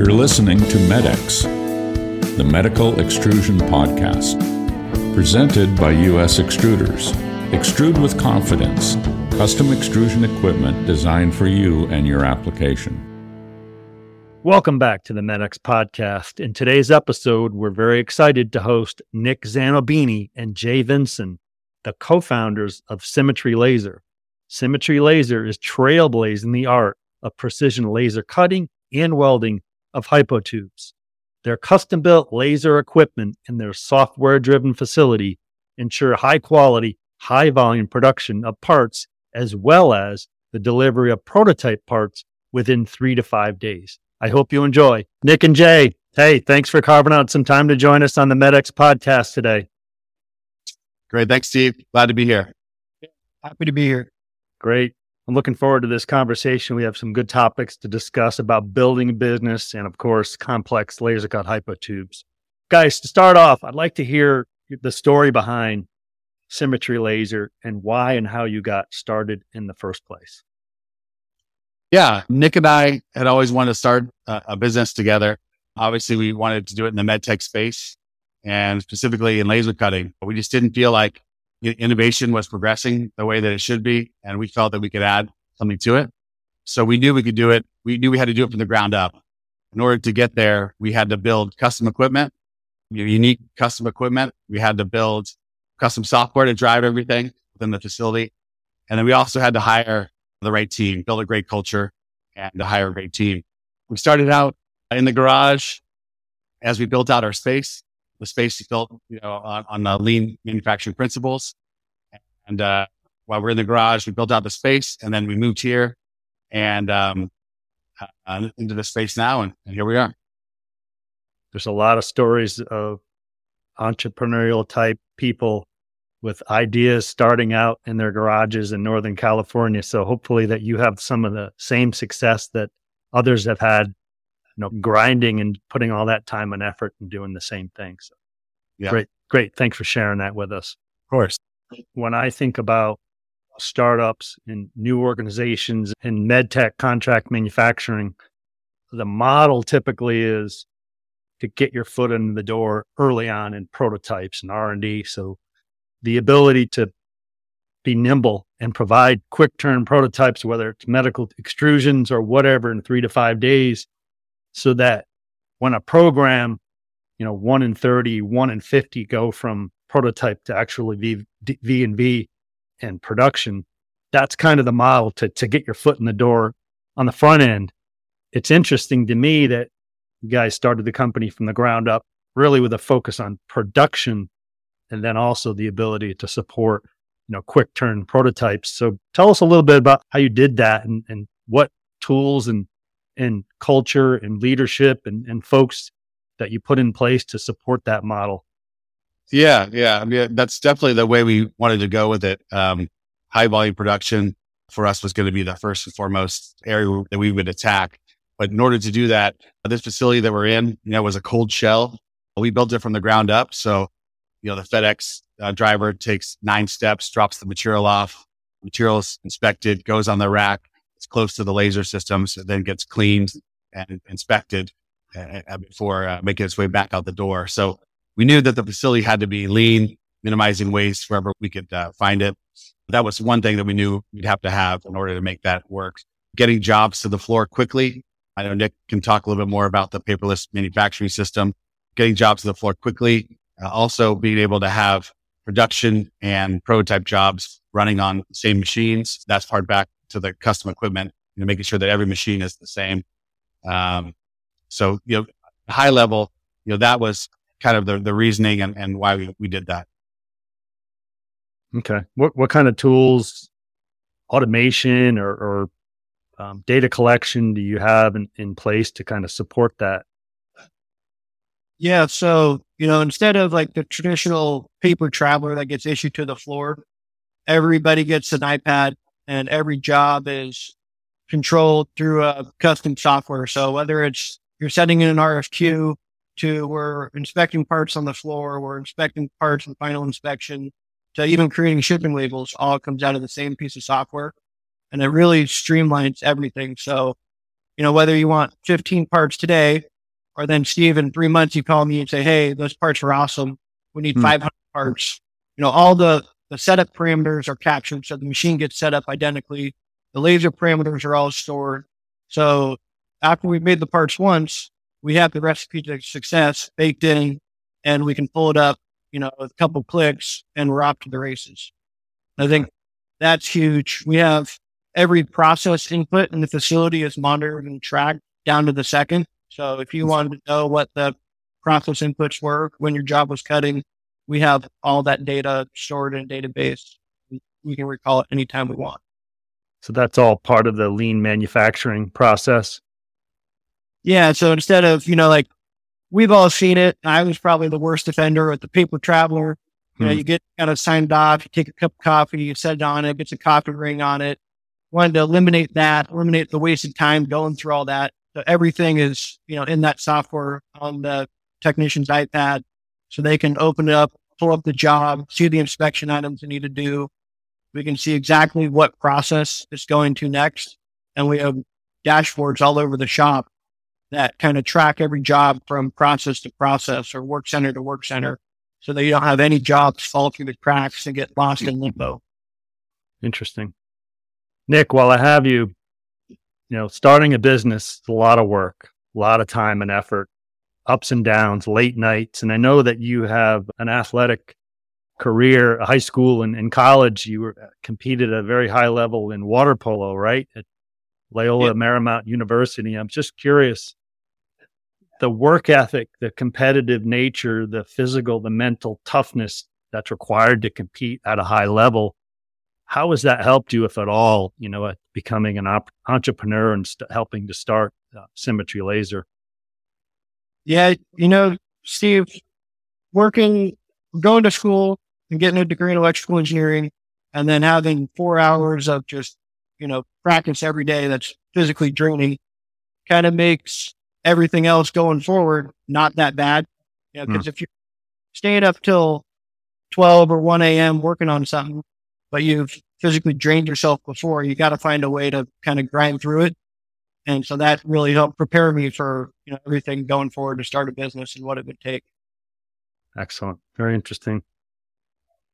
You're listening to MEDX, the Medical Extrusion Podcast, presented by U.S. Extruders. Extrude with confidence, custom extrusion equipment designed for you and your application. Welcome back to the MEDX podcast. In today's episode, we're very excited to host Nick Zanobini and Jay Vinson, the co founders of Symmetry Laser. Symmetry Laser is trailblazing the art of precision laser cutting and welding of hypotubes. Their custom built laser equipment and their software driven facility ensure high quality, high volume production of parts as well as the delivery of prototype parts within three to five days. I hope you enjoy. Nick and Jay, hey, thanks for carving out some time to join us on the MEDX podcast today. Great. Thanks, Steve. Glad to be here. Happy to be here. Great. I'm looking forward to this conversation. We have some good topics to discuss about building a business and, of course, complex laser cut hypotubes. Guys, to start off, I'd like to hear the story behind Symmetry Laser and why and how you got started in the first place. Yeah, Nick and I had always wanted to start a, a business together. Obviously, we wanted to do it in the med tech space and specifically in laser cutting. But we just didn't feel like innovation was progressing the way that it should be. And we felt that we could add something to it. So we knew we could do it. We knew we had to do it from the ground up. In order to get there, we had to build custom equipment, unique custom equipment. We had to build custom software to drive everything within the facility. And then we also had to hire the right team, build a great culture, and to hire a great team. We started out in the garage as we built out our space. The space is built, you know, on, on the lean manufacturing principles. And uh, while we're in the garage, we built out the space, and then we moved here and um, uh, into the space now, and, and here we are. There's a lot of stories of entrepreneurial type people with ideas starting out in their garages in Northern California. So hopefully that you have some of the same success that others have had, know, grinding and putting all that time and effort and doing the same thing. So yeah. great, great. Thanks for sharing that with us. Of course. When I think about startups and new organizations in med tech contract manufacturing, the model typically is to get your foot in the door early on in prototypes and R&D. So the ability to be nimble and provide quick turn prototypes, whether it's medical extrusions or whatever, in three to five days, so that when a program, you know, one in 30, one in 50 go from prototype to actually V, v and V and production, that's kind of the model to, to get your foot in the door on the front end. It's interesting to me that you guys started the company from the ground up, really with a focus on production and then also the ability to support you know quick turn prototypes so tell us a little bit about how you did that and, and what tools and and culture and leadership and, and folks that you put in place to support that model. Yeah yeah. Mean, that's definitely the way we wanted to go with it. Um, high volume production for us was going to be the first and foremost area that we would attack. But in order to do that this facility that we're in you know was a cold shell. We built it from the ground up. So you know, the FedEx uh, driver takes nine steps, drops the material off, material is inspected, goes on the rack, it's close to the laser systems, then gets cleaned and inspected uh, before uh, making its way back out the door. So we knew that the facility had to be lean, minimizing waste wherever we could uh, find it. That was one thing that we knew we'd have to have in order to make that work. Getting jobs to the floor quickly. I know Nick can talk a little bit more about the paperless manufacturing system. Getting jobs to the floor quickly uh, also being able to have production and prototype jobs running on the same machines. That's part back to the custom equipment, you know, making sure that every machine is the same. Um, so, you know, high level, you know, that was kind of the, the reasoning and, and why we, we did that. Okay. What, what kind of tools, automation or, or um, data collection do you have in, in place to kind of support that? Yeah. So, you know, instead of like the traditional paper traveler that gets issued to the floor, everybody gets an iPad and every job is controlled through a custom software. So whether it's you're sending in an RFQ to we're inspecting parts on the floor, we're inspecting parts in final inspection, to even creating shipping labels, all comes out of the same piece of software. And it really streamlines everything. So you know, whether you want 15 parts today or then Steve in three months, you call me and say, Hey, those parts are awesome. We need hmm. 500 parts. You know, all the, the setup parameters are captured. So the machine gets set up identically. The laser parameters are all stored. So after we've made the parts once, we have the recipe to success baked in and we can pull it up, you know, with a couple clicks and we're off to the races. I think that's huge. We have every process input in the facility is monitored and tracked down to the second. So if you wanted to know what the process inputs were when your job was cutting, we have all that data stored in a database. We can recall it anytime we want. So that's all part of the lean manufacturing process. Yeah. So instead of, you know, like we've all seen it. I was probably the worst offender at the paper traveler. You know, hmm. you get kind of signed off, you take a cup of coffee, you set it on it, gets a coffee ring on it. Wanted to eliminate that, eliminate the wasted time going through all that. So everything is, you know, in that software on the technician's iPad. So they can open it up, pull up the job, see the inspection items they need to do. We can see exactly what process it's going to next. And we have dashboards all over the shop that kind of track every job from process to process or work center to work center so that you don't have any jobs fall through the cracks and get lost in limbo. Interesting. Nick, while I have you, you know, starting a business is a lot of work, a lot of time and effort, ups and downs, late nights. And I know that you have an athletic career, high school and, and college. You were uh, competed at a very high level in water polo, right? At Loyola yeah. Marymount University. I'm just curious the work ethic, the competitive nature, the physical, the mental toughness that's required to compete at a high level. How has that helped you, if at all, you know, at becoming an op- entrepreneur and st- helping to start uh, Symmetry Laser? Yeah, you know, Steve, working, going to school and getting a degree in electrical engineering, and then having four hours of just, you know, practice every day that's physically draining kind of makes everything else going forward, not that bad. You know, because mm. if you're staying up till 12 or 1 a.m. working on something, but you've physically drained yourself before, you got to find a way to kind of grind through it. And so that really helped prepare me for, you know, everything going forward to start a business and what it would take. Excellent. Very interesting.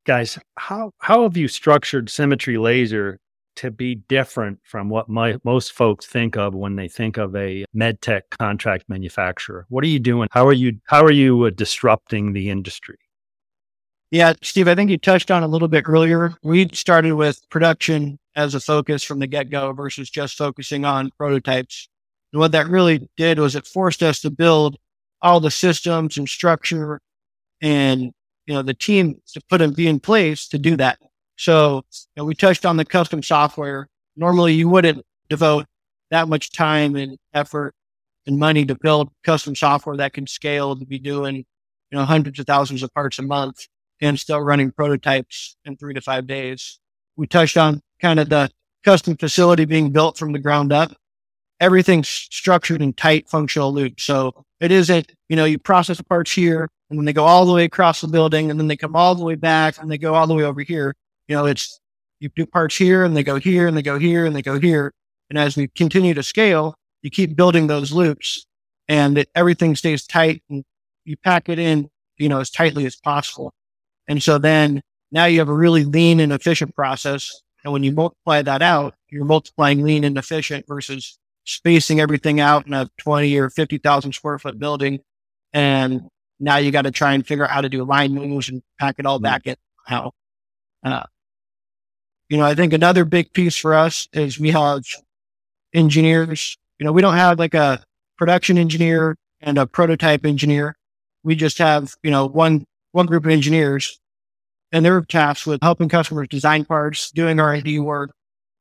Guys, how, how have you structured Symmetry Laser to be different from what my, most folks think of when they think of a medtech contract manufacturer? What are you doing? How are you how are you uh, disrupting the industry? Yeah, Steve, I think you touched on a little bit earlier. We started with production as a focus from the get go versus just focusing on prototypes. And what that really did was it forced us to build all the systems and structure and you know the team to put and be in place to do that. So you know, we touched on the custom software. Normally you wouldn't devote that much time and effort and money to build custom software that can scale to be doing, you know, hundreds of thousands of parts a month and still running prototypes in three to five days. We touched on kind of the custom facility being built from the ground up. Everything's structured in tight functional loops. So it isn't, you know, you process parts here and then they go all the way across the building and then they come all the way back and they go all the way over here. You know, it's you do parts here and they go here and they go here and they go here. And as we continue to scale, you keep building those loops and it, everything stays tight and you pack it in, you know, as tightly as possible. And so then now you have a really lean and efficient process. And when you multiply that out, you're multiplying lean and efficient versus spacing everything out in a 20 or 50,000 square foot building. And now you got to try and figure out how to do line moves and pack it all back in. How, uh, you know, I think another big piece for us is we have engineers. You know, we don't have like a production engineer and a prototype engineer. We just have, you know, one, one group of engineers and they're tasked with helping customers design parts, doing R&D work,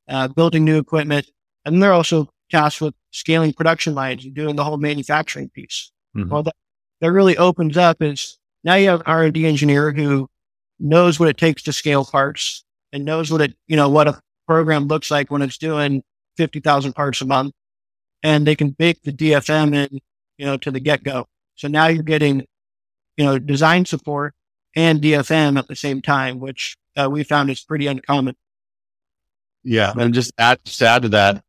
uh, building new equipment. And they're also tasked with scaling production lines and doing the whole manufacturing piece. Mm-hmm. Well, that, that really opens up is now you have an R&D engineer who knows what it takes to scale parts and knows what it, you know, what a program looks like when it's doing 50,000 parts a month and they can bake the DFM in, you know, to the get go. So now you're getting, you know, design support and DFM at the same time, which uh, we found is pretty uncommon. Yeah. And just add, just add to that,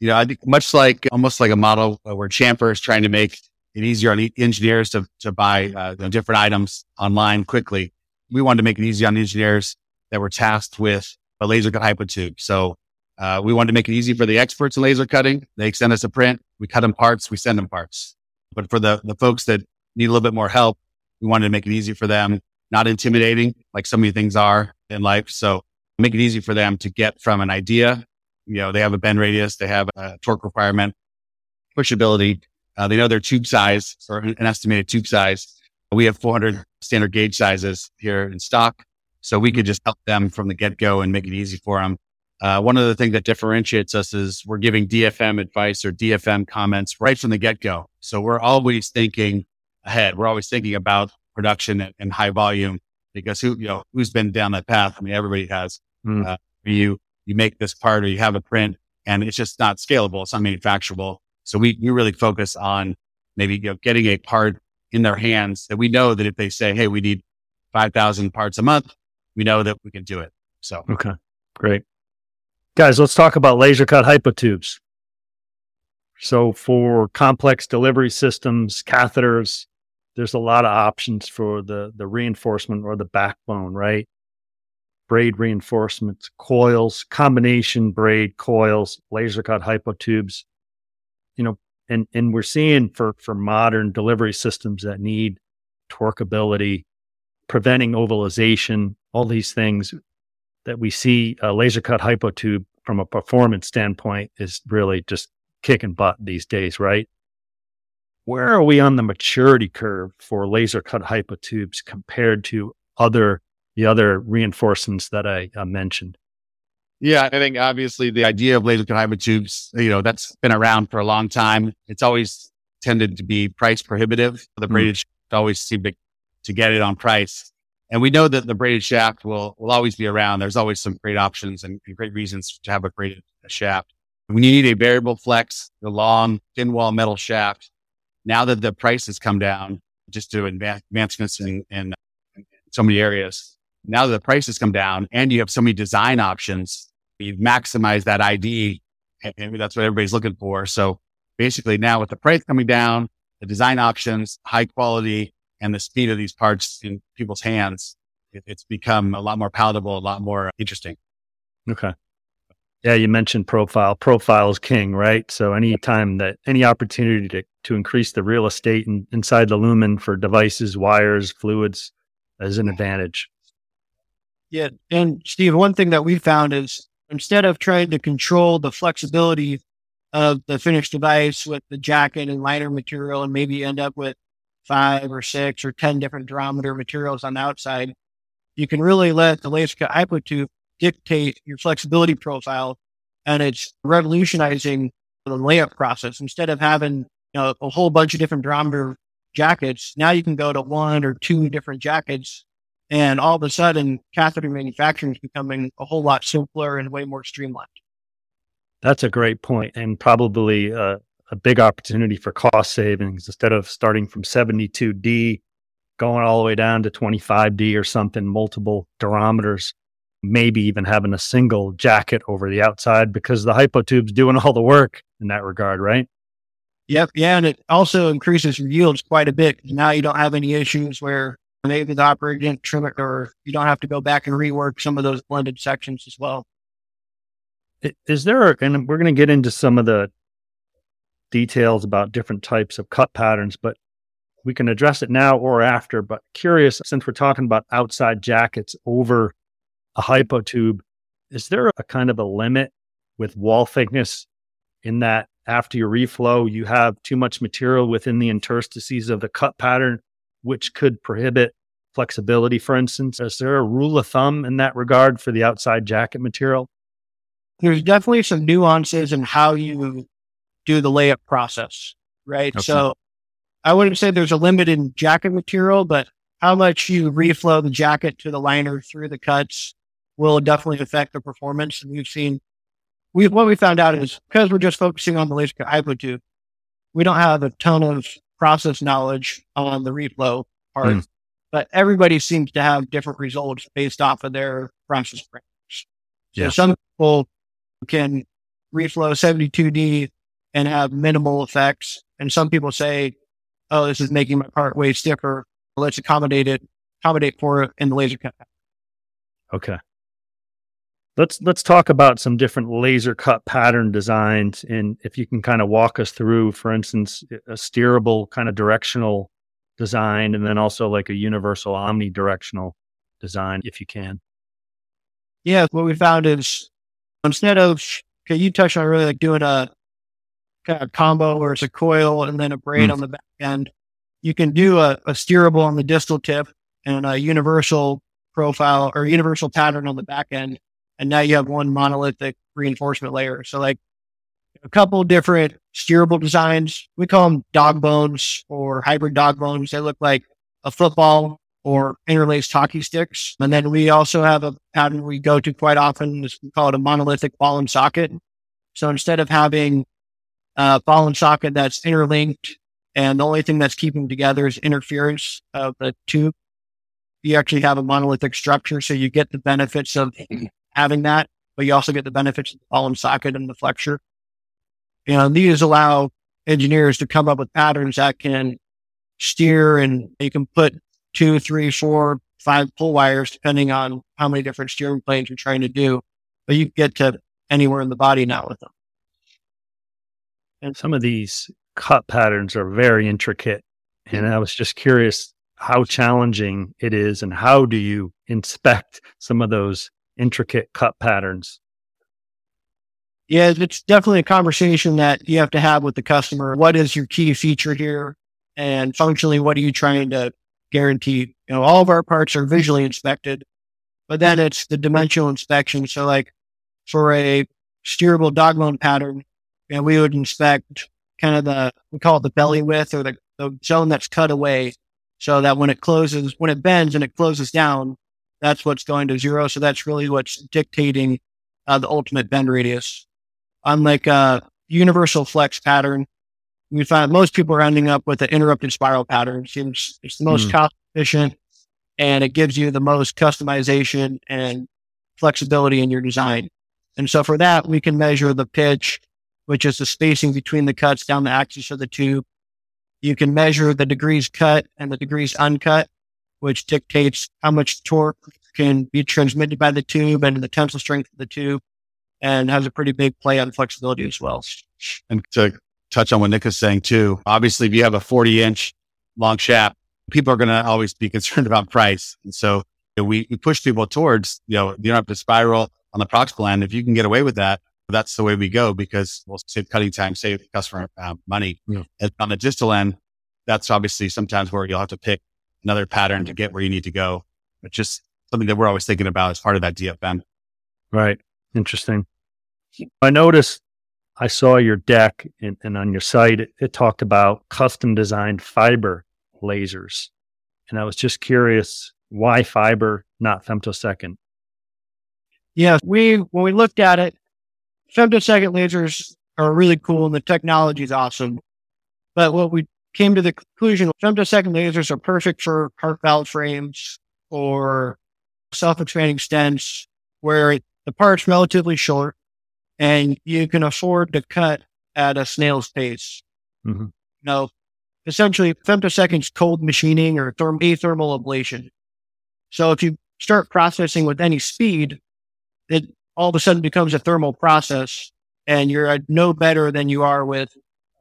you know, I think much like almost like a model where Chamfr is trying to make it easier on engineers to, to buy uh, you know, different items online quickly. We wanted to make it easy on engineers that were tasked with a laser cut hypotube. So uh, we wanted to make it easy for the experts in laser cutting. They send us a print. We cut them parts. We send them parts. But for the, the folks that need a little bit more help, we wanted to make it easy for them, not intimidating like so many things are in life. So make it easy for them to get from an idea. You know, they have a bend radius, they have a torque requirement, pushability. Uh, they know their tube size or an estimated tube size. We have 400 standard gauge sizes here in stock. So we could just help them from the get go and make it easy for them. Uh, one of the things that differentiates us is we're giving DFM advice or DFM comments right from the get go. So we're always thinking ahead. We're always thinking about production and, and, high volume because who, you know, who's been down that path? I mean, everybody has. Mm. Uh, you, you make this part or you have a print and it's just not scalable. It's not manufacturable. So we, we really focus on maybe, you know, getting a part in their hands that we know that if they say, Hey, we need 5,000 parts a month, we know that we can do it. So, okay, great. Guys, let's talk about laser cut hypotubes. So, for complex delivery systems, catheters, there's a lot of options for the, the reinforcement or the backbone, right? Braid reinforcements, coils, combination braid coils, laser cut hypotubes. You know, and, and we're seeing for, for modern delivery systems that need torqueability, preventing ovalization, all these things that we see a laser cut hypotube from a performance standpoint is really just kicking butt these days, right? Where are we on the maturity curve for laser cut hypotubes compared to other the other reinforcements that I uh, mentioned? Yeah, I think obviously the idea of laser cut hypotubes, you know, that's been around for a long time. It's always tended to be price prohibitive. The braided mm. always seem to, to get it on price. And we know that the braided shaft will, will always be around. There's always some great options and, great reasons to have a braided shaft. When you need a variable flex, the long, thin wall metal shaft, now that the price has come down just to advancements in, in, so many areas, now that the price has come down and you have so many design options, you've maximized that ID. And that's what everybody's looking for. So basically now with the price coming down, the design options, high quality, and the speed of these parts in people's hands, it, it's become a lot more palatable, a lot more interesting. Okay. Yeah, you mentioned profile. Profile is king, right? So anytime that any opportunity to, to increase the real estate in, inside the lumen for devices, wires, fluids is an mm-hmm. advantage. Yeah. And Steve, one thing that we found is instead of trying to control the flexibility of the finished device with the jacket and liner material and maybe end up with five or six or 10 different durometer materials on the outside, you can really let the laser cut hypotube dictate your flexibility profile. And it's revolutionizing the layup process. Instead of having you know, a whole bunch of different durometer jackets, now you can go to one or two different jackets. And all of a sudden, catheter manufacturing is becoming a whole lot simpler and way more streamlined. That's a great point, and probably uh, a big opportunity for cost savings instead of starting from 72D, going all the way down to 25D or something, multiple durometers, maybe even having a single jacket over the outside because the hypotube's doing all the work in that regard, right? Yep. Yeah. And it also increases your yields quite a bit. Now you don't have any issues where maybe the operator didn't trim it or you don't have to go back and rework some of those blended sections as well. Is there, and we're going to get into some of the details about different types of cut patterns, but we can address it now or after. But curious, since we're talking about outside jackets over a hypotube, is there a kind of a limit with wall thickness in that after your reflow, you have too much material within the interstices of the cut pattern, which could prohibit flexibility, for instance? Is there a rule of thumb in that regard for the outside jacket material? There's definitely some nuances in how you do the layup process, right? Okay. So I wouldn't say there's a limit in jacket material, but how much you reflow the jacket to the liner through the cuts will definitely affect the performance. And we've seen, we what we found out is because we're just focusing on the laser cut we don't have a ton of process knowledge on the reflow part, mm. but everybody seems to have different results based off of their process parameters. So some people can reflow 72D and have minimal effects. And some people say, oh, this is making my part way stiffer. Let's accommodate it, accommodate for it in the laser cut. Okay. Let's let's talk about some different laser cut pattern designs and if you can kind of walk us through, for instance, a steerable kind of directional design and then also like a universal omnidirectional design if you can. Yeah, what we found is instead of okay, you touched on really like doing a kind of combo where it's a coil and then a braid mm. on the back end. You can do a, a steerable on the distal tip and a universal profile or universal pattern on the back end and now you have one monolithic reinforcement layer. So like a couple different steerable designs. We call them dog bones or hybrid dog bones. They look like a football or interlaced hockey sticks. And then we also have a pattern we go to quite often. We call it a monolithic ball and socket. So instead of having a ball and socket that's interlinked and the only thing that's keeping together is interference of the tube, you actually have a monolithic structure. So you get the benefits of having that, but you also get the benefits of the and socket and the flexure. And these allow engineers to come up with patterns that can steer and you can put two, three, four, five pull wires, depending on how many different steering planes you're trying to do. But you get to anywhere in the body now with them. And some of these cut patterns are very intricate. And I was just curious how challenging it is and how do you inspect some of those intricate cut patterns? Yeah, it's definitely a conversation that you have to have with the customer. What is your key feature here? And functionally, what are you trying to guarantee? You know, all of our parts are visually inspected, but then it's the dimensional inspection. So, like for a steerable dog pattern, you know, we would inspect kind of the, we call it the belly width or the, the zone that's cut away so that when it closes, when it bends and it closes down, that's what's going to zero. So that's really what's dictating uh, the ultimate bend radius. Unlike a universal flex pattern, we find most people are ending up with an interrupted spiral pattern. It seems it's the most mm. cost efficient and it gives you the most customization and flexibility in your design. And so for that, we can measure the pitch, which is the spacing between the cuts down the axis of the tube. You can measure the degrees cut and the degrees uncut which dictates how much torque can be transmitted by the tube and the tensile strength of the tube and has a pretty big play on flexibility as well. And to touch on what Nick is saying too, obviously, if you have a 40 inch long shaft, people are going to always be concerned about price. And so you know, we, we push people towards, you know, you don't have to spiral on the proximal end. If you can get away with that, that's the way we go because we'll save cutting time, save the customer uh, money. Yeah. on the distal end, that's obviously sometimes where you'll have to pick another pattern to get where you need to go. It's just something that we're always thinking about as part of that DFM. Right. Interesting. I noticed I saw your deck and, and on your site, it, it, talked about custom designed fiber lasers. And I was just curious why fiber, not femtosecond? Yeah, we, when we looked at it, femtosecond lasers are really cool and the technology is awesome. But what we came to the conclusion femtosecond lasers are perfect for heart valve frames or self-expanding stents where the part's relatively short and you can afford to cut at a snail's pace. Mm-hmm. You know, essentially femtoseconds cold machining or therm- athermal ablation. So if you start processing with any speed, it all of a sudden becomes a thermal process and you're no better than you are with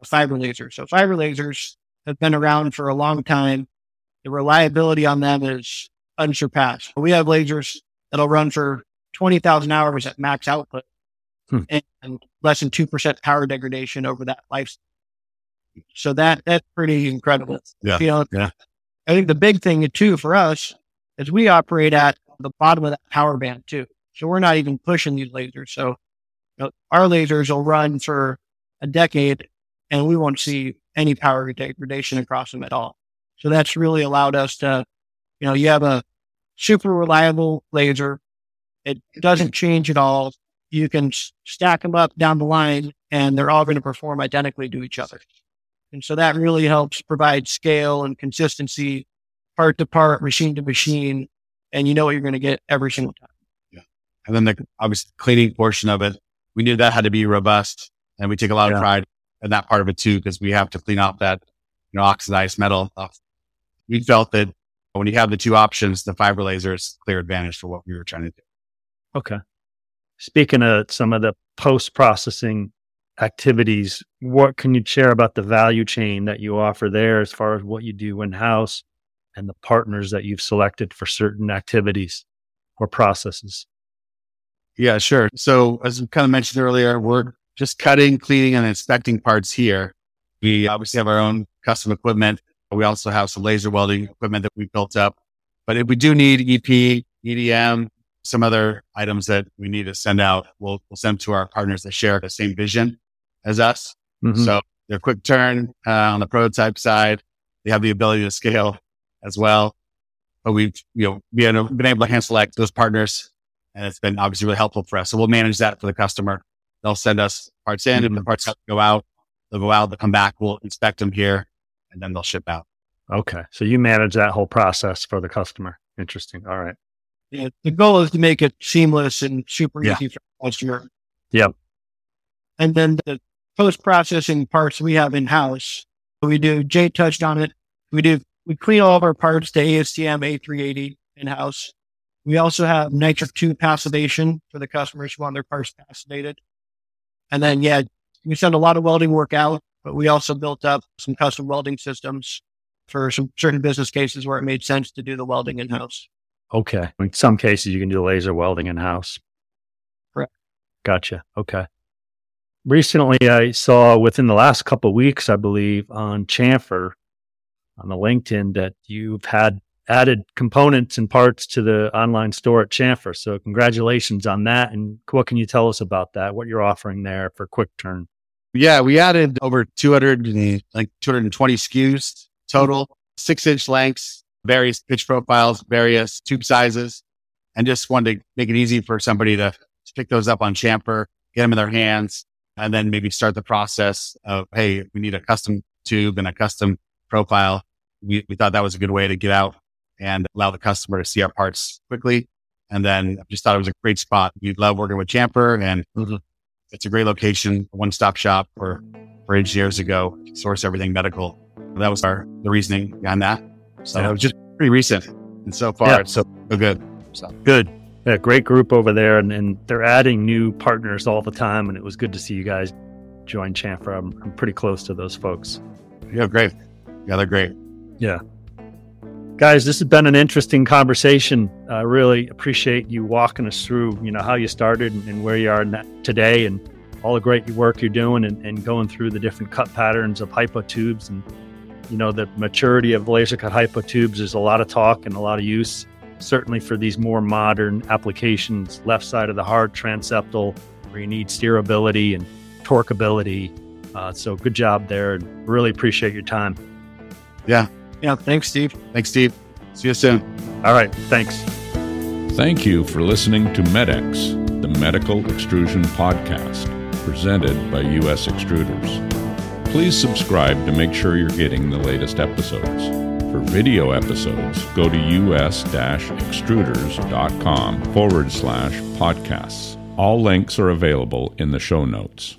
fiber laser. So fiber lasers have been around for a long time. The reliability on them is unsurpassed. We have lasers that'll run for 20,000 hours at max output hmm. and less than 2% power degradation over that life. So that, that's pretty incredible. Yeah. You know, yeah. I think the big thing too for us is we operate at the bottom of that power band too. So we're not even pushing these lasers. So you know, our lasers will run for a decade and we won't see any power degradation across them at all. So that's really allowed us to, you know, you have a super reliable laser. It doesn't change at all. You can stack them up down the line and they're all going to perform identically to each other. And so that really helps provide scale and consistency, part to part, machine to machine. And you know what you're going to get every single time. Yeah. And then the obviously cleaning portion of it we knew that had to be robust. And we take a lot Yeah. of pride in that part of it too, because we have to clean off that, you know, oxidized metal. off. We felt that when you have the two options, the fiber laser is clear advantage for what we were trying to do. Okay. Speaking of some of the post processing activities, what can you share about the value chain that you offer there as far as what you do in house and the partners that you've selected for certain activities or processes? Yeah, sure. So as we kind of mentioned earlier, we're just cutting, cleaning, and inspecting parts here. We obviously have our own custom equipment. We also have some laser welding equipment that we built up. But if we do need EP, EDM, some other items that we need to send out, we'll, we'll send to our partners that share the same vision as us. Mhm. So they're quick turn uh, on the prototype side. They have the ability to scale as well. But we've, you know, been, been able to hand select those partners and it's been obviously really helpful for us. So we'll manage that for the customer. They'll send us parts in. If the parts have to go out, they'll go out, they'll come back, we'll inspect them here and then they'll ship out. Okay. So you manage that whole process for the customer. Interesting. All right. Yeah, the goal is to make it seamless and super Yeah. easy for the customer. Yep. And then the post processing parts we have in house, we do. Jay touched on it. We do. We clean all of our parts to ASTM A380 in house. We also have nitric 2 passivation for the customers who want their parts passivated. And then, yeah, we send a lot of welding work out, but we also built up some custom welding systems for some certain business cases where it made sense to do the welding in house. Okay. In some cases, you can do laser welding in house. Correct. Gotcha. Okay. Recently, I saw within the last couple of weeks, I believe, on Chamfr on the LinkedIn that you've had added components and parts to the online store at Chamfr. So, congratulations on that. And what can you tell us about that? What you're offering there for Quick Turn? Yeah, we added over 200, like 220 SKUs total, six inch lengths, various pitch profiles, various tube sizes, and just wanted to make it easy for somebody to, pick those up on Chamfr, get them in their hands, and then maybe start the process of, hey, we need a custom tube and a custom profile. We, we thought that was a good way to get out and allow the customer to see our parts quickly. And then I just thought it was a great spot. We love working with Chamfr and mm-hmm. it's a great location, one stop shop for, for engineers to go source everything medical. That was our, the reasoning behind that. So Yeah. it was just pretty recent. And so far, Yeah. it's so, so good. So Good. Yeah, great group over there, and, and they're adding new partners all the time. And it was good to see you guys join Chamfr. I'm, I'm pretty close to those folks. yeah, great. Yeah, they're great. Guys, this has been an interesting conversation. I really appreciate you walking us through, you know, how you started and, and where you are today, and all the great work you're doing, and, and going through the different cut patterns of hypo tubes, and you know, the maturity of laser cut hypo tubes. There's a lot of talk and a lot of use, certainly for these more modern applications, left side of the heart, transeptal, where you need steerability and torqueability. Uh, so, good job there, and really appreciate your time. Yeah. Thanks, Steve. Thanks, Steve. See you soon. All right, thanks. Thank you for listening to MedX, the Medical Extrusion Podcast, presented by U.S. Extruders. Please subscribe to make sure you're getting the latest episodes. For video episodes, go to us-extruders.com forward slash podcasts. All links are available in the show notes.